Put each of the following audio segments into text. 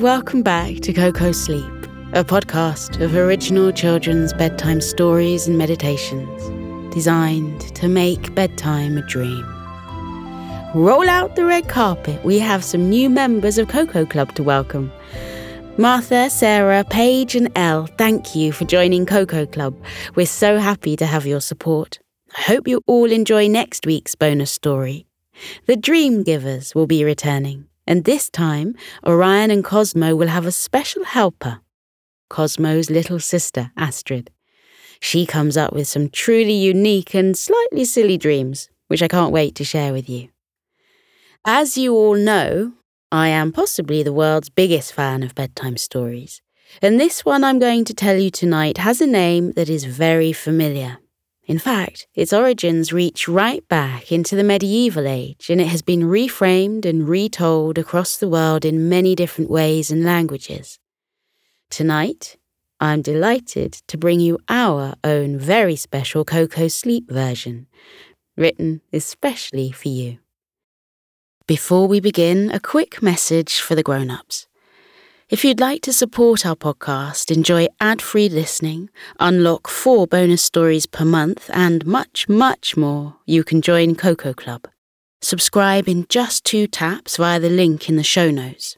welcome back to Koko Sleep, a podcast of original children's bedtime stories and meditations designed to make bedtime a dream. Roll out the red carpet, we have some new members of Koko Club to welcome. Martha, Sarah, Paige, and Elle, thank you for joining Koko Club. We're so happy to have your support. I hope you all enjoy next week's bonus story. The Dream Givers will be returning, and this time Orion and Cosmo will have a special helper Cosmo's little sister, Astrid. She comes up with some truly unique and slightly silly dreams, which I can't wait to share with you. As you all know, I am possibly the world's biggest fan of bedtime stories, and this one I'm going to tell you tonight has a name that is very familiar. In fact, its origins reach right back into the medieval age, and it has been reframed and retold across the world in many different ways and languages. Tonight, I'm delighted to bring you our own very special Koko Sleep version, written especially for you. Before we begin, a quick message for the grown ups. If you'd like to support our podcast, enjoy ad free listening, unlock four bonus stories per month, and much, much more, you can join Koko Club. Subscribe in just two taps via the link in the show notes.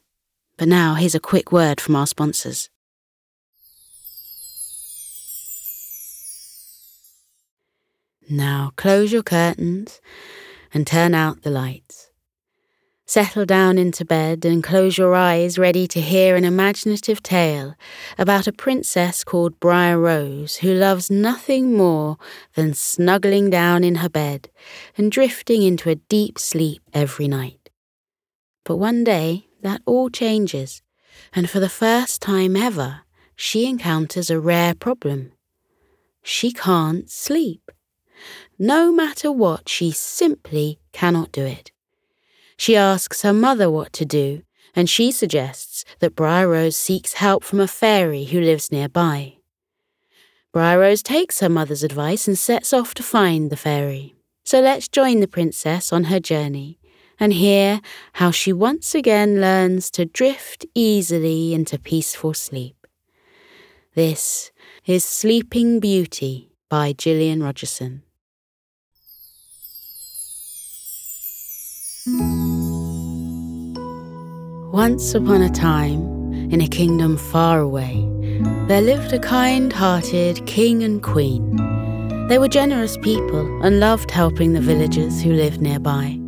But now, here's a quick word from our sponsors. Now, close your curtains and turn out the lights. Settle down into bed and close your eyes, ready to hear an imaginative tale about a princess called Briar Rose who loves nothing more than snuggling down in her bed and drifting into a deep sleep every night. But one day that all changes, and for the first time ever, she encounters a rare problem. She can't sleep. No matter what, she simply cannot do it. She asks her mother what to do, and she suggests that Briar Rose seeks help from a fairy who lives nearby. Briar Rose takes her mother's advice and sets off to find the fairy. So let's join the princess on her journey and hear how she once again learns to drift easily into peaceful sleep. This is Sleeping Beauty by Gillian Rogerson. Once upon a time, in a kingdom far away, there lived a kind hearted king and queen. They were generous people and loved helping the villagers who lived nearby.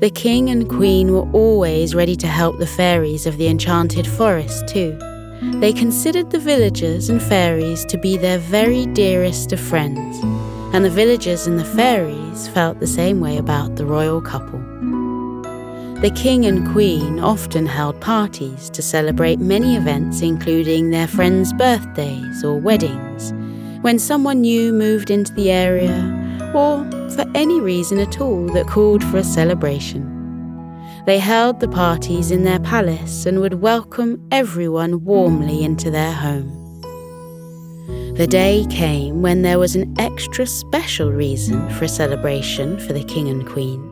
The king and queen were always ready to help the fairies of the enchanted forest, too. They considered the villagers and fairies to be their very dearest of friends, and the villagers and the fairies felt the same way about the royal couple. The king and queen often held parties to celebrate many events, including their friends' birthdays or weddings, when someone new moved into the area, or for any reason at all that called for a celebration. They held the parties in their palace and would welcome everyone warmly into their home. The day came when there was an extra special reason for a celebration for the king and queen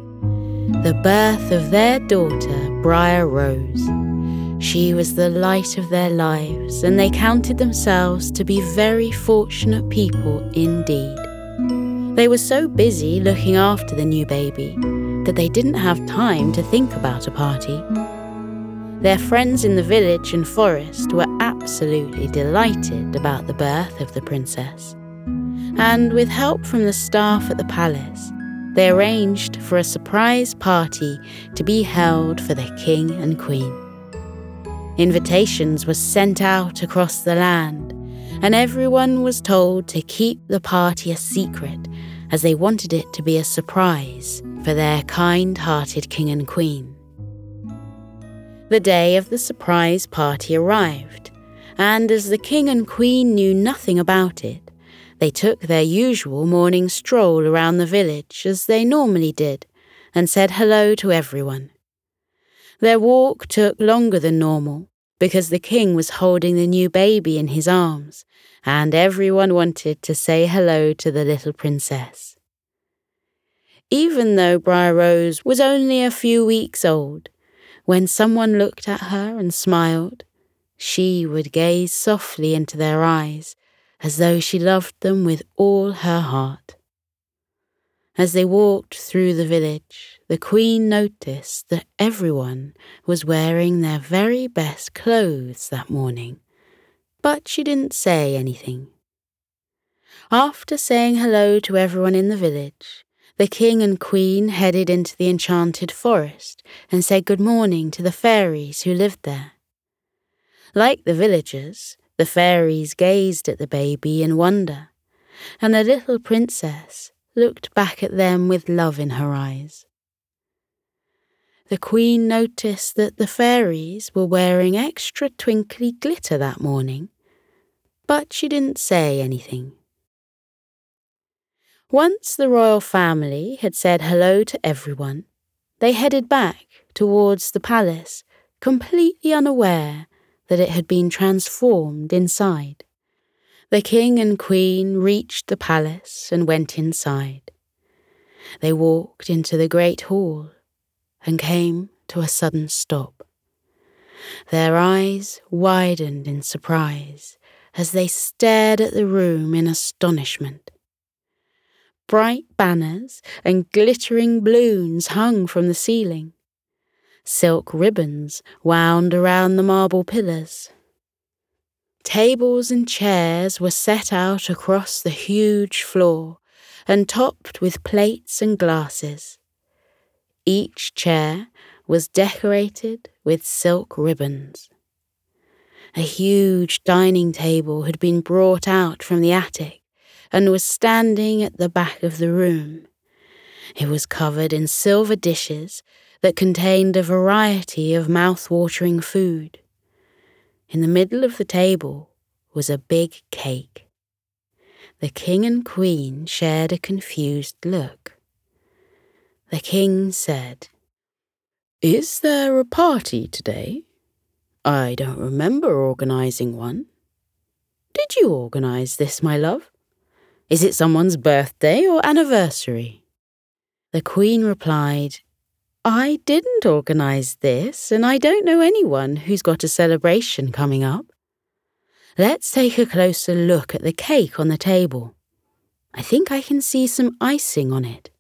the birth of their daughter, Briar Rose. She was the light of their lives, and they counted themselves to be very fortunate people indeed. They were so busy looking after the new baby that they didn't have time to think about a party. Their friends in the village and forest were absolutely delighted about the birth of the princess. And with help from the staff at the palace, they arranged for a surprise party to be held for the king and queen. Invitations were sent out across the land, and everyone was told to keep the party a secret as they wanted it to be a surprise for their kind hearted king and queen. The day of the surprise party arrived, and as the king and queen knew nothing about it, they took their usual morning stroll around the village as they normally did and said hello to everyone. Their walk took longer than normal because the king was holding the new baby in his arms and everyone wanted to say hello to the little princess. Even though Briar Rose was only a few weeks old, when someone looked at her and smiled, she would gaze softly into their eyes as though she loved them with all her heart. As they walked through the village, the Queen noticed that everyone was wearing their very best clothes that morning, but she didn't say anything. After saying hello to everyone in the village, the king and queen headed into the enchanted forest and said good morning to the fairies who lived there. Like the villagers, the fairies gazed at the baby in wonder, and the little princess looked back at them with love in her eyes. The queen noticed that the fairies were wearing extra twinkly glitter that morning, but she didn't say anything. Once the royal family had said hello to everyone, they headed back towards the palace, completely unaware that it had been transformed inside. The king and queen reached the palace and went inside. They walked into the great hall and came to a sudden stop. Their eyes widened in surprise as they stared at the room in astonishment. Bright banners and glittering balloons hung from the ceiling. Silk ribbons wound around the marble pillars. Tables and chairs were set out across the huge floor and topped with plates and glasses. Each chair was decorated with silk ribbons. A huge dining table had been brought out from the attic and was standing at the back of the room. It was covered in silver dishes that contained a variety of mouth-watering food. In the middle of the table was a big cake. The king and queen shared a confused look. The king said, Is there a party today? I don't remember organising one. Did you organise this, my love? Is it someone's birthday or anniversary? The Queen replied, I didn't organise this, and I don't know anyone who's got a celebration coming up. Let's take a closer look at the cake on the table. I think I can see some icing on it.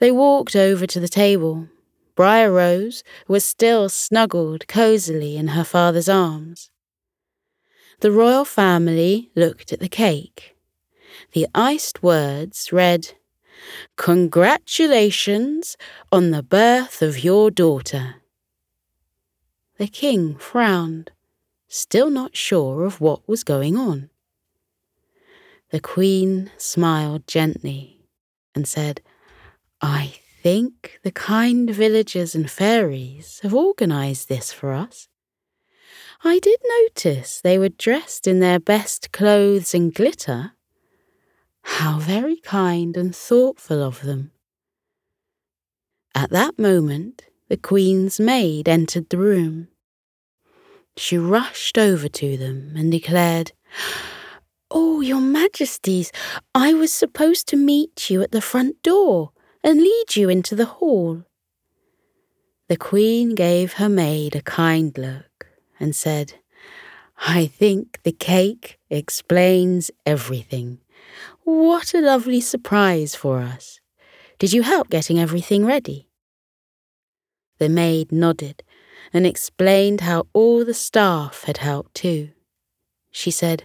They walked over to the table. Briar Rose was still snuggled cosily in her father's arms. The royal family looked at the cake. The iced words read, Congratulations on the birth of your daughter. The king frowned, still not sure of what was going on. The queen smiled gently and said, I think the kind villagers and fairies have organised this for us. I did notice they were dressed in their best clothes and glitter, how very kind and thoughtful of them. At that moment, the Queen's maid entered the room. She rushed over to them and declared, Oh, your Majesties, I was supposed to meet you at the front door and lead you into the hall. The Queen gave her maid a kind look and said, I think the cake explains everything. What a lovely surprise for us. Did you help getting everything ready? The maid nodded and explained how all the staff had helped too. She said,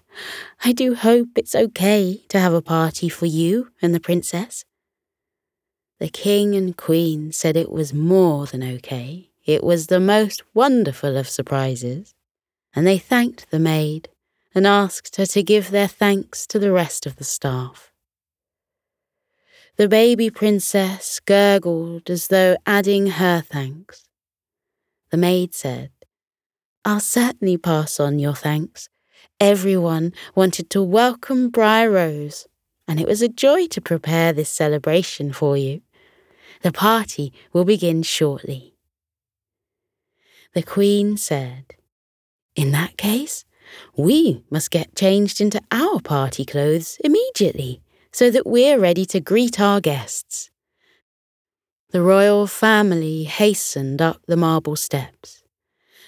I do hope it's okay to have a party for you and the princess. The king and queen said it was more than okay. It was the most wonderful of surprises. And they thanked the maid and asked her to give their thanks to the rest of the staff. The baby princess gurgled as though adding her thanks. The maid said, I'll certainly pass on your thanks. Everyone wanted to welcome Briar Rose, and it was a joy to prepare this celebration for you. The party will begin shortly. The Queen said, In that case, we must get changed into our party clothes immediately so that we're ready to greet our guests. The royal family hastened up the marble steps.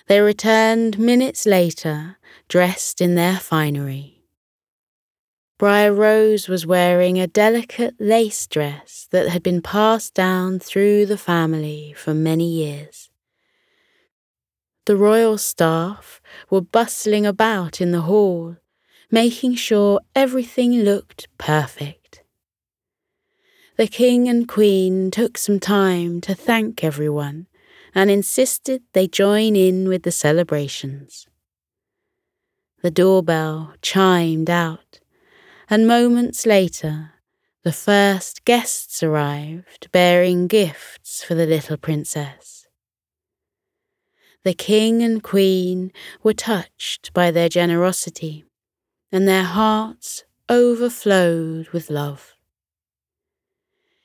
They returned minutes later, dressed in their finery. Briar Rose was wearing a delicate lace dress that had been passed down through the family for many years. The royal staff were bustling about in the hall, making sure everything looked perfect. The king and queen took some time to thank everyone and insisted they join in with the celebrations. The doorbell chimed out, and moments later, the first guests arrived bearing gifts for the little princess. The king and queen were touched by their generosity, and their hearts overflowed with love.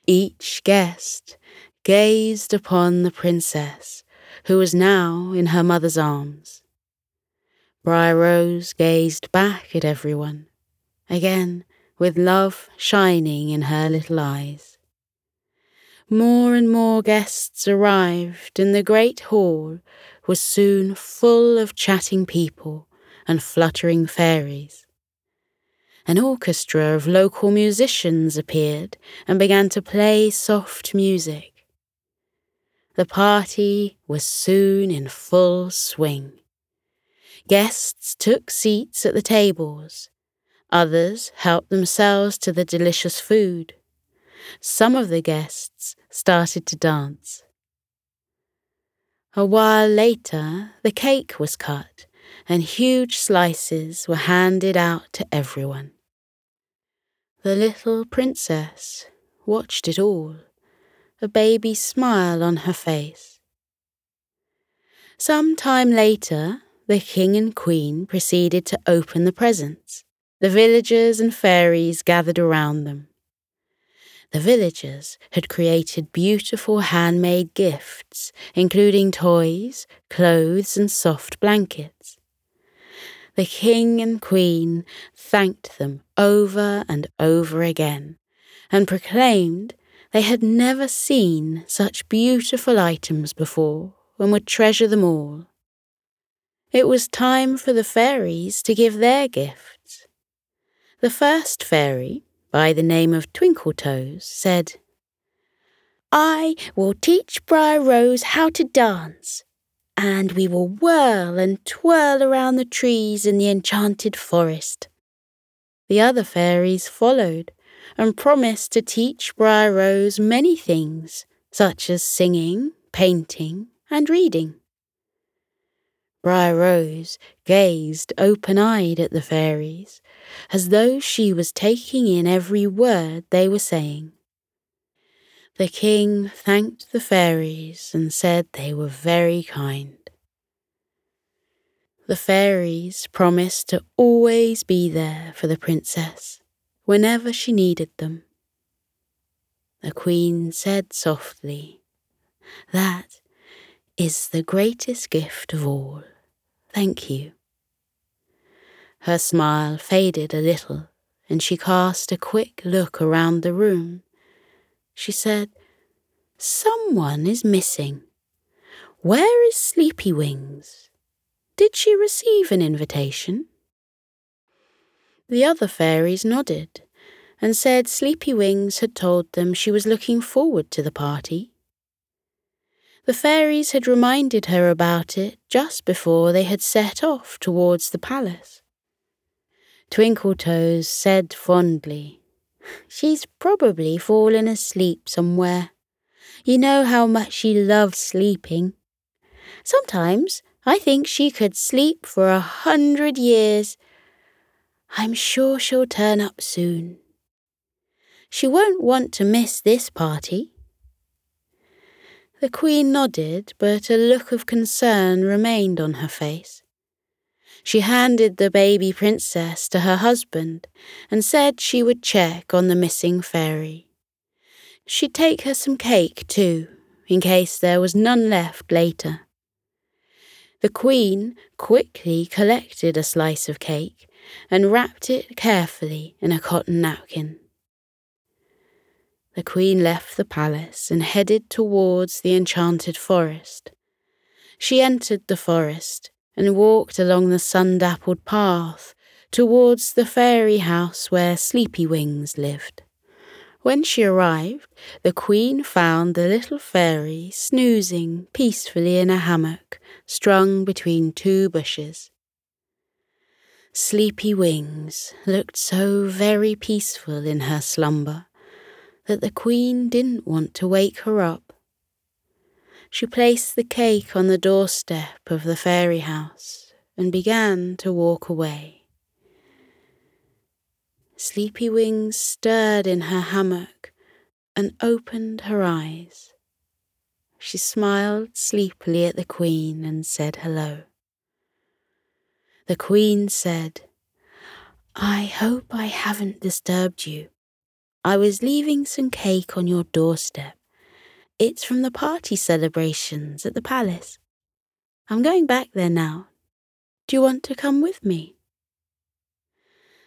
Each guest gazed upon the princess, who was now in her mother's arms. Briar Rose gazed back at everyone, again with love shining in her little eyes. More and more guests arrived, and the great hall was soon full of chatting people and fluttering fairies. An orchestra of local musicians appeared and began to play soft music. The party was soon in full swing. Guests took seats at the tables. Others helped themselves to the delicious food. Some of the guests started to dance. A while later, the cake was cut and huge slices were handed out to everyone. The little princess watched it all a baby smile on her face. Some time later, the king and queen proceeded to open the presents. The villagers and fairies gathered around them. The villagers had created beautiful handmade gifts, including toys, clothes, and soft blankets. The king and queen thanked them over and over again and proclaimed they had never seen such beautiful items before and would treasure them all. It was time for the fairies to give their gifts. The first fairy, by the name of Twinkletoes, said, I will teach Briar Rose how to dance, and we will whirl and twirl around the trees in the enchanted forest. The other fairies followed, and promised to teach Briar Rose many things, such as singing, painting, and reading. Briar Rose gazed open eyed at the fairies, as though she was taking in every word they were saying. The king thanked the fairies and said they were very kind. The fairies promised to always be there for the princess whenever she needed them. The Queen said softly, That is the greatest gift of all. Thank you. Her smile faded a little, and she cast a quick look around the room. She said, Someone is missing. Where is Sleepy Wings? Did she receive an invitation? The other fairies nodded and said Sleepy Wings had told them she was looking forward to the party. The fairies had reminded her about it just before they had set off towards the palace. Twinkletoes said fondly, She's probably fallen asleep somewhere. You know how much she loves sleeping. Sometimes I think she could sleep for a hundred years I'm sure she'll turn up soon. She won't want to miss this party. The Queen nodded, but a look of concern remained on her face. She handed the baby princess to her husband and said she would check on the missing fairy. She'd take her some cake, too, in case there was none left later. The Queen quickly collected a slice of cake and wrapped it carefully in a cotton napkin. the queen left the palace and headed towards the enchanted forest. She entered the forest and walked along the sun dappled path towards the fairy house where Sleepy Wings lived. When she arrived, the queen found the little fairy snoozing peacefully in a hammock strung between two bushes. Sleepy Wings looked so very peaceful in her slumber that the queen didn't want to wake her up. She placed the cake on the doorstep of the fairy house and began to walk away. Sleepy Wings stirred in her hammock and opened her eyes. She smiled sleepily at the Queen and said hello. The Queen said, I hope I haven't disturbed you. I was leaving some cake on your doorstep. It's from the party celebrations at the palace. I'm going back there now. Do you want to come with me?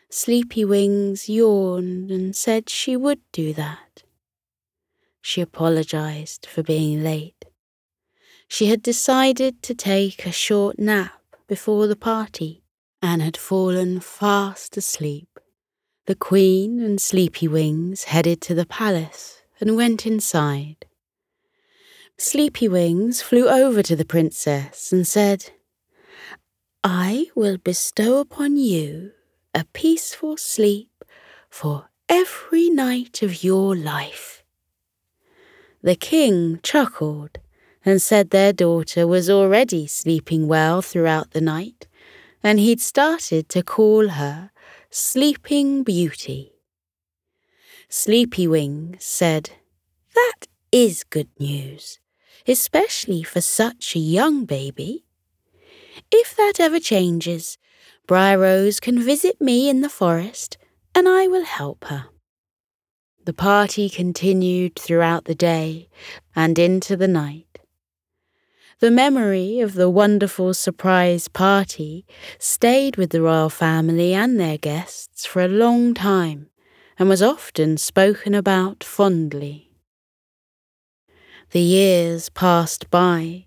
Sleepy Wings yawned and said she would do that. She apologized for being late. She had decided to take a short nap before the party and had fallen fast asleep. The Queen and Sleepy Wings headed to the palace and went inside. Sleepy Wings flew over to the princess and said, I will bestow upon you a peaceful sleep for every night of your life. The king chuckled and said their daughter was already sleeping well throughout the night, and he'd started to call her Sleeping Beauty. Sleepy Wings said, That is good news, especially for such a young baby. If that ever changes, Briar Rose can visit me in the forest, and I will help her. The party continued throughout the day and into the night. The memory of the wonderful surprise party stayed with the royal family and their guests for a long time and was often spoken about fondly. The years passed by,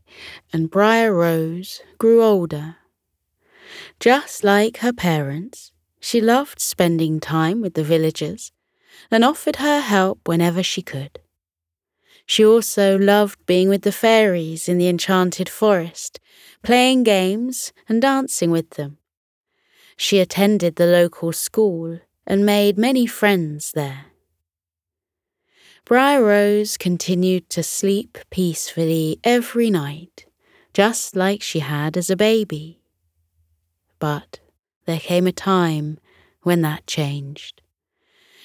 and Briar Rose grew older just like her parents, she loved spending time with the villagers and offered her help whenever she could. She also loved being with the fairies in the enchanted forest, playing games and dancing with them. She attended the local school and made many friends there. Briar Rose continued to sleep peacefully every night, just like she had as a baby. But there came a time when that changed.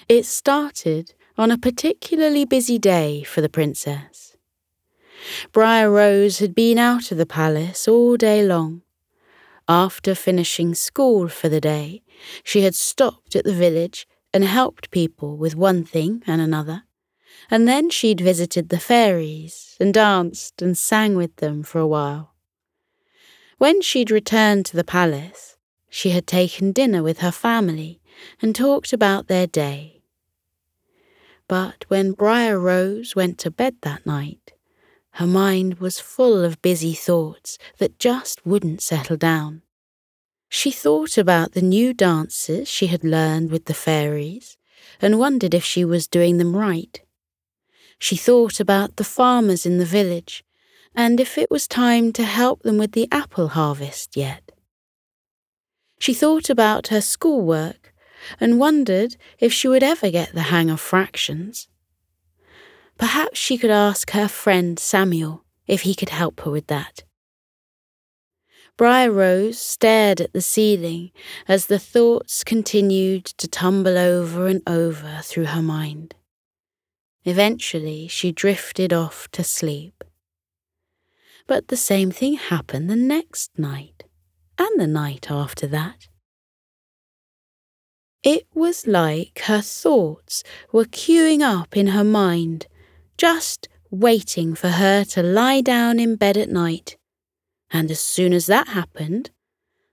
It started on a particularly busy day for the princess. Briar Rose had been out of the palace all day long. After finishing school for the day, she had stopped at the village and helped people with one thing and another, and then she'd visited the fairies and danced and sang with them for a while. When she'd returned to the palace, she had taken dinner with her family and talked about their day. But when Briar Rose went to bed that night, her mind was full of busy thoughts that just wouldn't settle down. She thought about the new dances she had learned with the fairies and wondered if she was doing them right. She thought about the farmers in the village and if it was time to help them with the apple harvest yet. She thought about her schoolwork and wondered if she would ever get the hang of fractions. Perhaps she could ask her friend Samuel if he could help her with that. Briar Rose stared at the ceiling as the thoughts continued to tumble over and over through her mind. Eventually, she drifted off to sleep. But the same thing happened the next night, and the night after that. It was like her thoughts were queuing up in her mind, just waiting for her to lie down in bed at night. And as soon as that happened,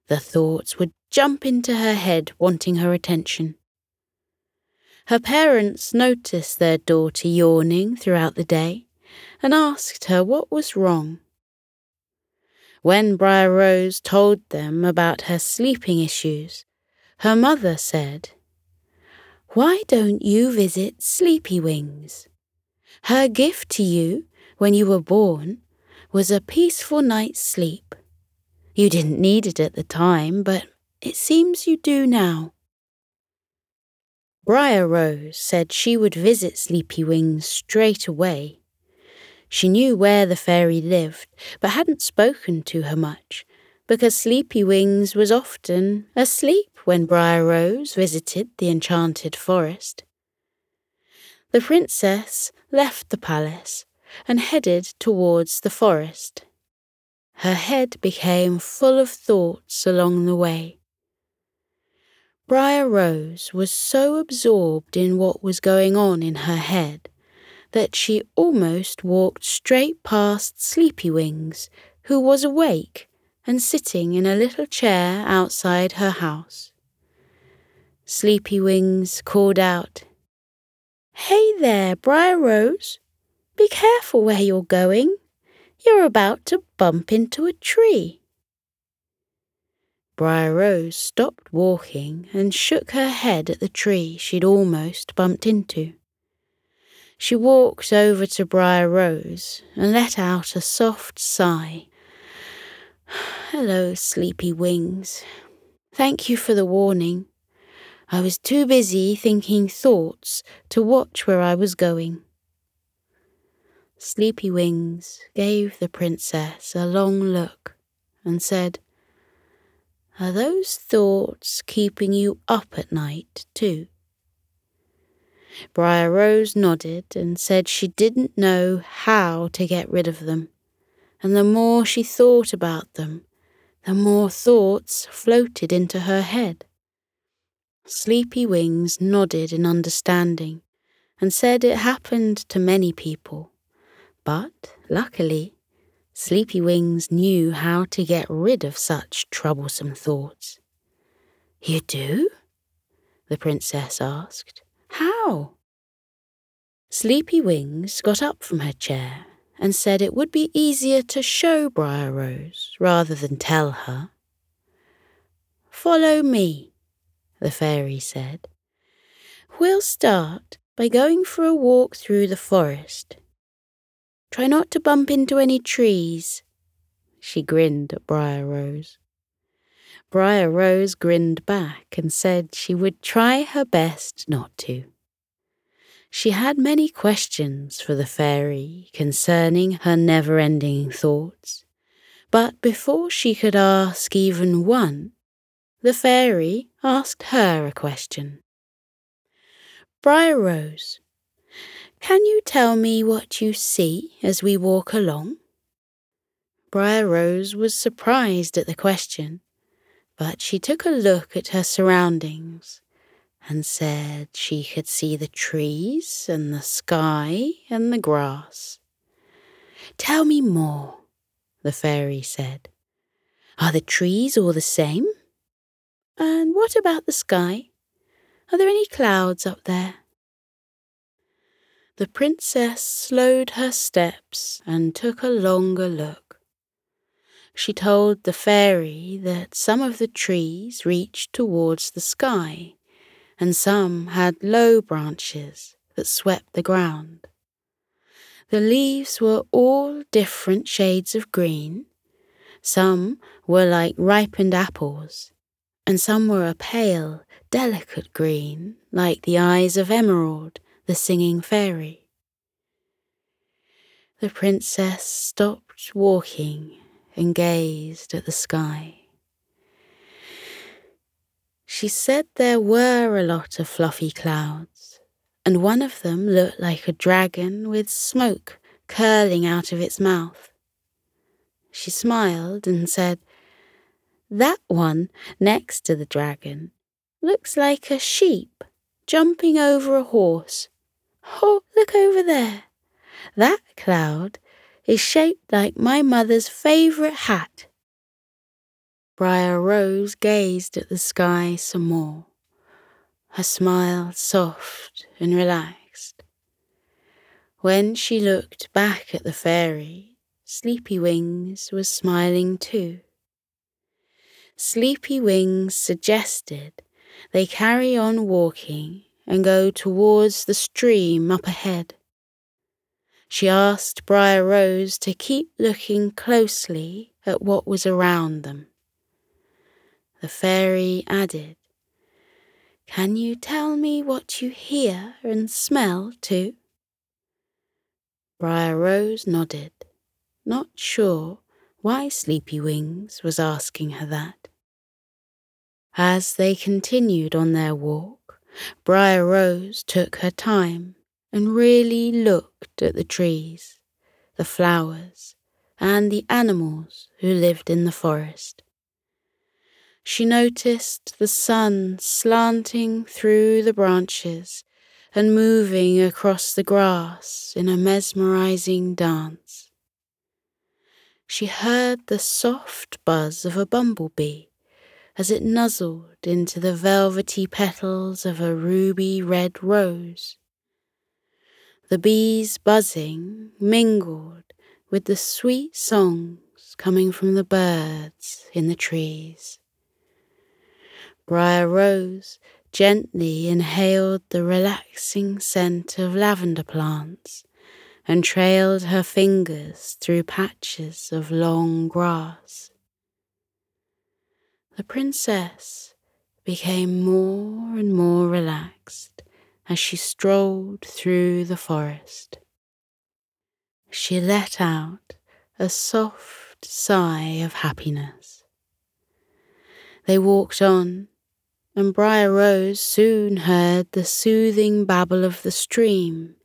the thoughts would jump into her head wanting her attention. Her parents noticed their daughter yawning throughout the day and asked her what was wrong. When Briar Rose told them about her sleeping issues, her mother said, Why don't you visit Sleepy Wings? Her gift to you when you were born was a peaceful night's sleep. You didn't need it at the time, but it seems you do now. Briar Rose said she would visit Sleepy Wings straight away she knew where the fairy lived, but hadn't spoken to her much, because Sleepy Wings was often asleep when Briar Rose visited the enchanted forest. The princess left the palace and headed towards the forest. Her head became full of thoughts along the way. Briar Rose was so absorbed in what was going on in her head that she almost walked straight past Sleepy Wings, who was awake and sitting in a little chair outside her house. Sleepy Wings called out, Hey there, Briar Rose. Be careful where you're going. You're about to bump into a tree. Briar Rose stopped walking and shook her head at the tree she'd almost bumped into. She walked over to Briar Rose and let out a soft sigh. Hello, sleepy wings. Thank you for the warning. I was too busy thinking thoughts to watch where I was going. Sleepy Wings gave the princess a long look and said, Are those thoughts keeping you up at night, too? Briar Rose nodded and said she didn't know how to get rid of them, and the more she thought about them, the more thoughts floated into her head. Sleepy Wings nodded in understanding and said it happened to many people, but luckily, Sleepy Wings knew how to get rid of such troublesome thoughts. You do? the princess asked. How? Sleepy Wings got up from her chair and said it would be easier to show Briar Rose rather than tell her. Follow me, the fairy said. We'll start by going for a walk through the forest. Try not to bump into any trees. She grinned at Briar Rose. Briar Rose grinned back and said she would try her best not to. She had many questions for the fairy concerning her never ending thoughts, but before she could ask even one, the fairy asked her a question. Briar Rose, can you tell me what you see as we walk along? Briar Rose was surprised at the question but she took a look at her surroundings and said she could see the trees and the sky and the grass. Tell me more, the fairy said. Are the trees all the same? And what about the sky? Are there any clouds up there? The princess slowed her steps and took a longer look she told the fairy that some of the trees reached towards the sky, and some had low branches that swept the ground. The leaves were all different shades of green. Some were like ripened apples, and some were a pale, delicate green, like the eyes of Emerald, the singing fairy. The princess stopped walking and gazed at the sky. She said there were a lot of fluffy clouds, and one of them looked like a dragon with smoke curling out of its mouth. She smiled and said, That one next to the dragon looks like a sheep jumping over a horse. Oh, look over there. That cloud is shaped like my mother's favourite hat. Briar Rose gazed at the sky some more. her smile soft and relaxed. When she looked back at the fairy, Sleepy Wings was smiling too. Sleepy Wings suggested they carry on walking and go towards the stream up ahead. She asked Briar Rose to keep looking closely at what was around them. The fairy added, Can you tell me what you hear and smell too? Briar Rose nodded, not sure why Sleepy Wings was asking her that. As they continued on their walk, Briar Rose took her time and really looked at the trees, the flowers, and the animals who lived in the forest. She noticed the sun slanting through the branches and moving across the grass in a mesmerizing dance. She heard the soft buzz of a bumblebee as it nuzzled into the velvety petals of a ruby red rose. The bees buzzing mingled with the sweet songs coming from the birds in the trees. Briar Rose gently inhaled the relaxing scent of lavender plants and trailed her fingers through patches of long grass. The princess became more and more relaxed as she strolled through the forest. She let out a soft sigh of happiness. They walked on and Briar Rose soon heard the soothing babble of the stream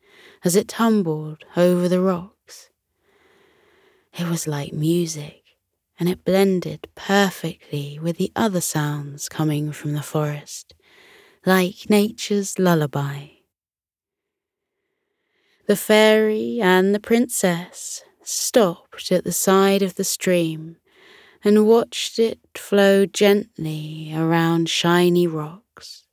as it tumbled over the rocks. It was like music, and it blended perfectly with the other sounds coming from the forest, like nature's lullaby. The fairy and the princess stopped at the side of the stream and watched it flow gently around shiny rocks.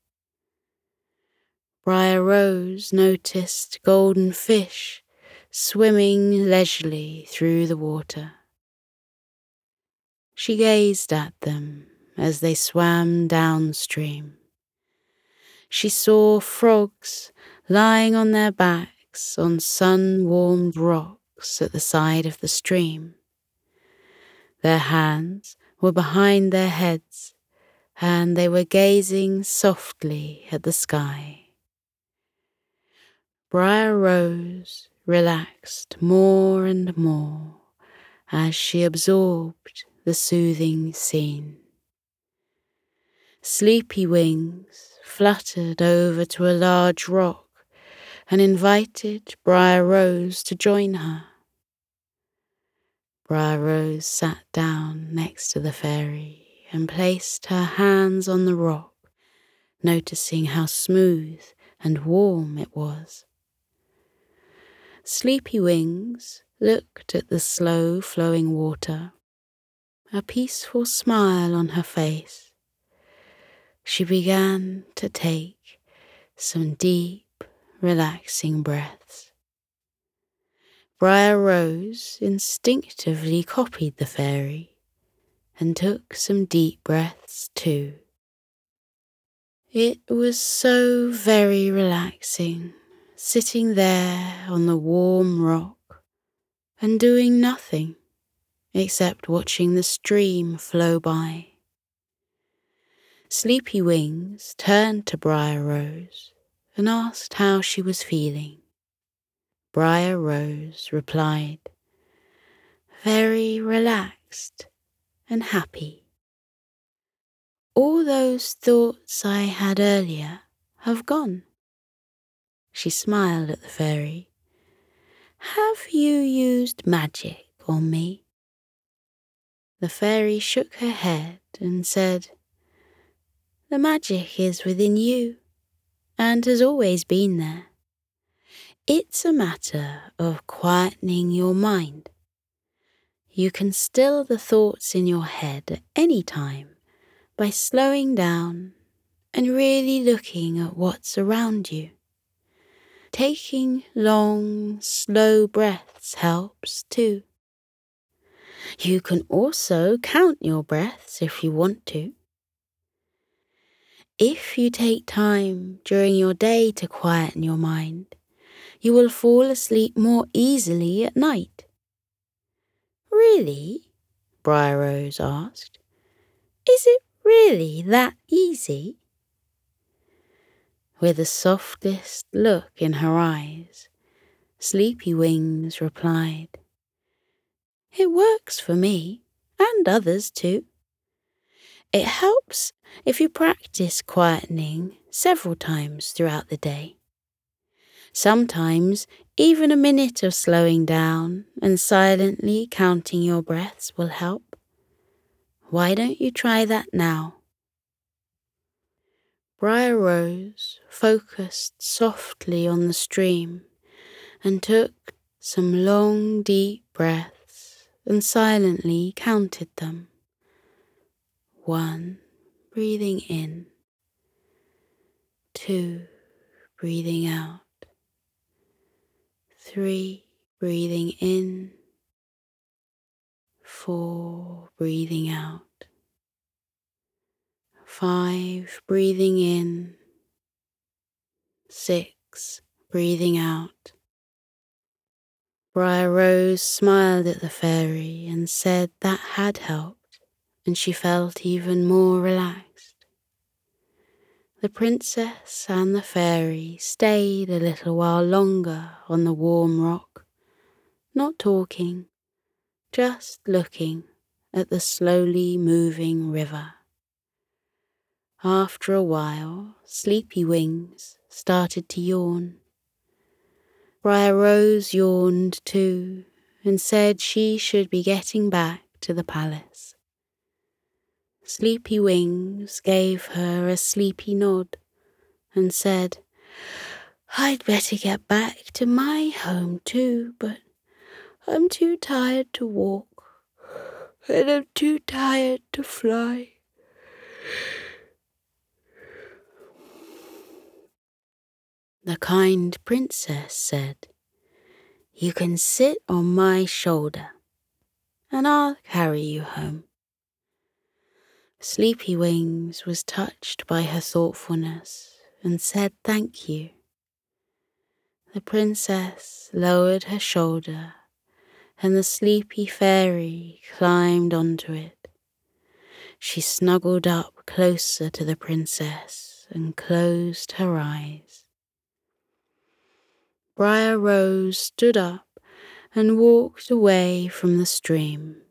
Briar Rose noticed golden fish swimming leisurely through the water. She gazed at them as they swam downstream. She saw frogs lying on their backs on sun warmed rocks at the side of the stream. Their hands were behind their heads, and they were gazing softly at the sky. Briar Rose relaxed more and more as she absorbed the soothing scene. Sleepy wings fluttered over to a large rock and invited Briar Rose to join her. Briar Rose sat down next to the fairy and placed her hands on the rock, noticing how smooth and warm it was. Sleepy Wings looked at the slow flowing water, a peaceful smile on her face. She began to take some deep, relaxing breaths. Briar Rose instinctively copied the fairy and took some deep breaths too. It was so very relaxing sitting there on the warm rock and doing nothing except watching the stream flow by. Sleepy Wings turned to Briar Rose and asked how she was feeling. Briar Rose replied, Very relaxed and happy. All those thoughts I had earlier have gone. She smiled at the fairy. Have you used magic on me? The fairy shook her head and said, The magic is within you and has always been there. It's a matter of quietening your mind. You can still the thoughts in your head at any time by slowing down and really looking at what's around you. Taking long, slow breaths helps too. You can also count your breaths if you want to. If you take time during your day to quieten your mind, you will fall asleep more easily at night. Really? Briar Rose asked. Is it really that easy? With the softest look in her eyes, Sleepy Wings replied, It works for me, and others too. It helps if you practice quietening several times throughout the day. Sometimes even a minute of slowing down and silently counting your breaths will help. Why don't you try that now? Briar Rose focused softly on the stream and took some long, deep breaths and silently counted them. One, breathing in. Two, breathing out. Three, breathing in. Four, breathing out. Five, breathing in. Six, breathing out. Briar Rose smiled at the fairy and said that had helped, and she felt even more relaxed. The princess and the fairy stayed a little while longer on the warm rock, not talking, just looking at the slowly moving river. After a while, Sleepy Wings started to yawn. Briar Rose yawned too and said she should be getting back to the palace. Sleepy Wings gave her a sleepy nod and said, I'd better get back to my home too, but I'm too tired to walk and I'm too tired to fly. The kind princess said, You can sit on my shoulder, and I'll carry you home. Sleepy Wings was touched by her thoughtfulness and said thank you. The princess lowered her shoulder, and the sleepy fairy climbed onto it. She snuggled up closer to the princess and closed her eyes. Briar Rose stood up and walked away from the stream.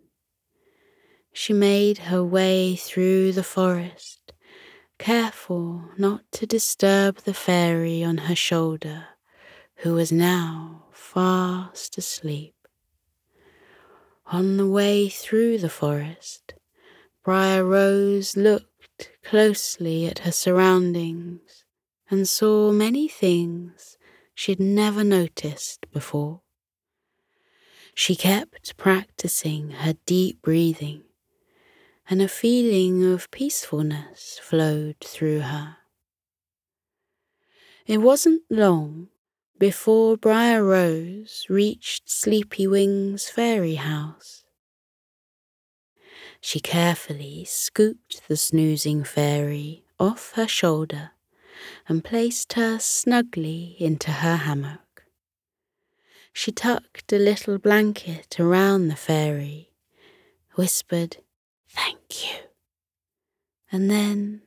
She made her way through the forest, careful not to disturb the fairy on her shoulder, who was now fast asleep. On the way through the forest, Briar Rose looked closely at her surroundings and saw many things she'd never noticed before. She kept practicing her deep breathing, and a feeling of peacefulness flowed through her. It wasn't long before Briar Rose reached Sleepy Wing's fairy house. She carefully scooped the snoozing fairy off her shoulder and placed her snugly into her hammock. She tucked a little blanket around the fairy, whispered, Thank you, and then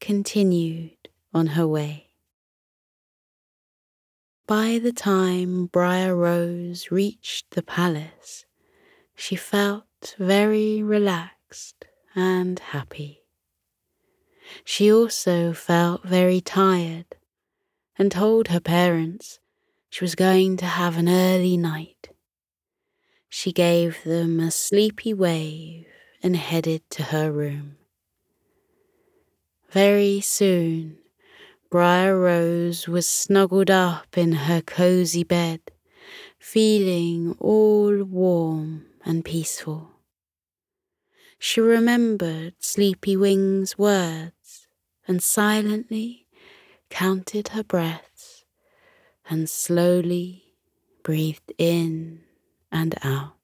continued on her way. By the time Briar Rose reached the palace, she felt very relaxed and happy. She also felt very tired and told her parents she was going to have an early night. She gave them a sleepy wave and headed to her room. Very soon, Briar Rose was snuggled up in her cozy bed, feeling all warm and peaceful. She remembered Sleepy Wing's words and silently counted her breaths and slowly breathed in and out.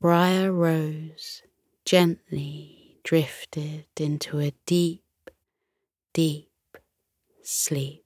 Briar Rose gently drifted into a deep, deep sleep.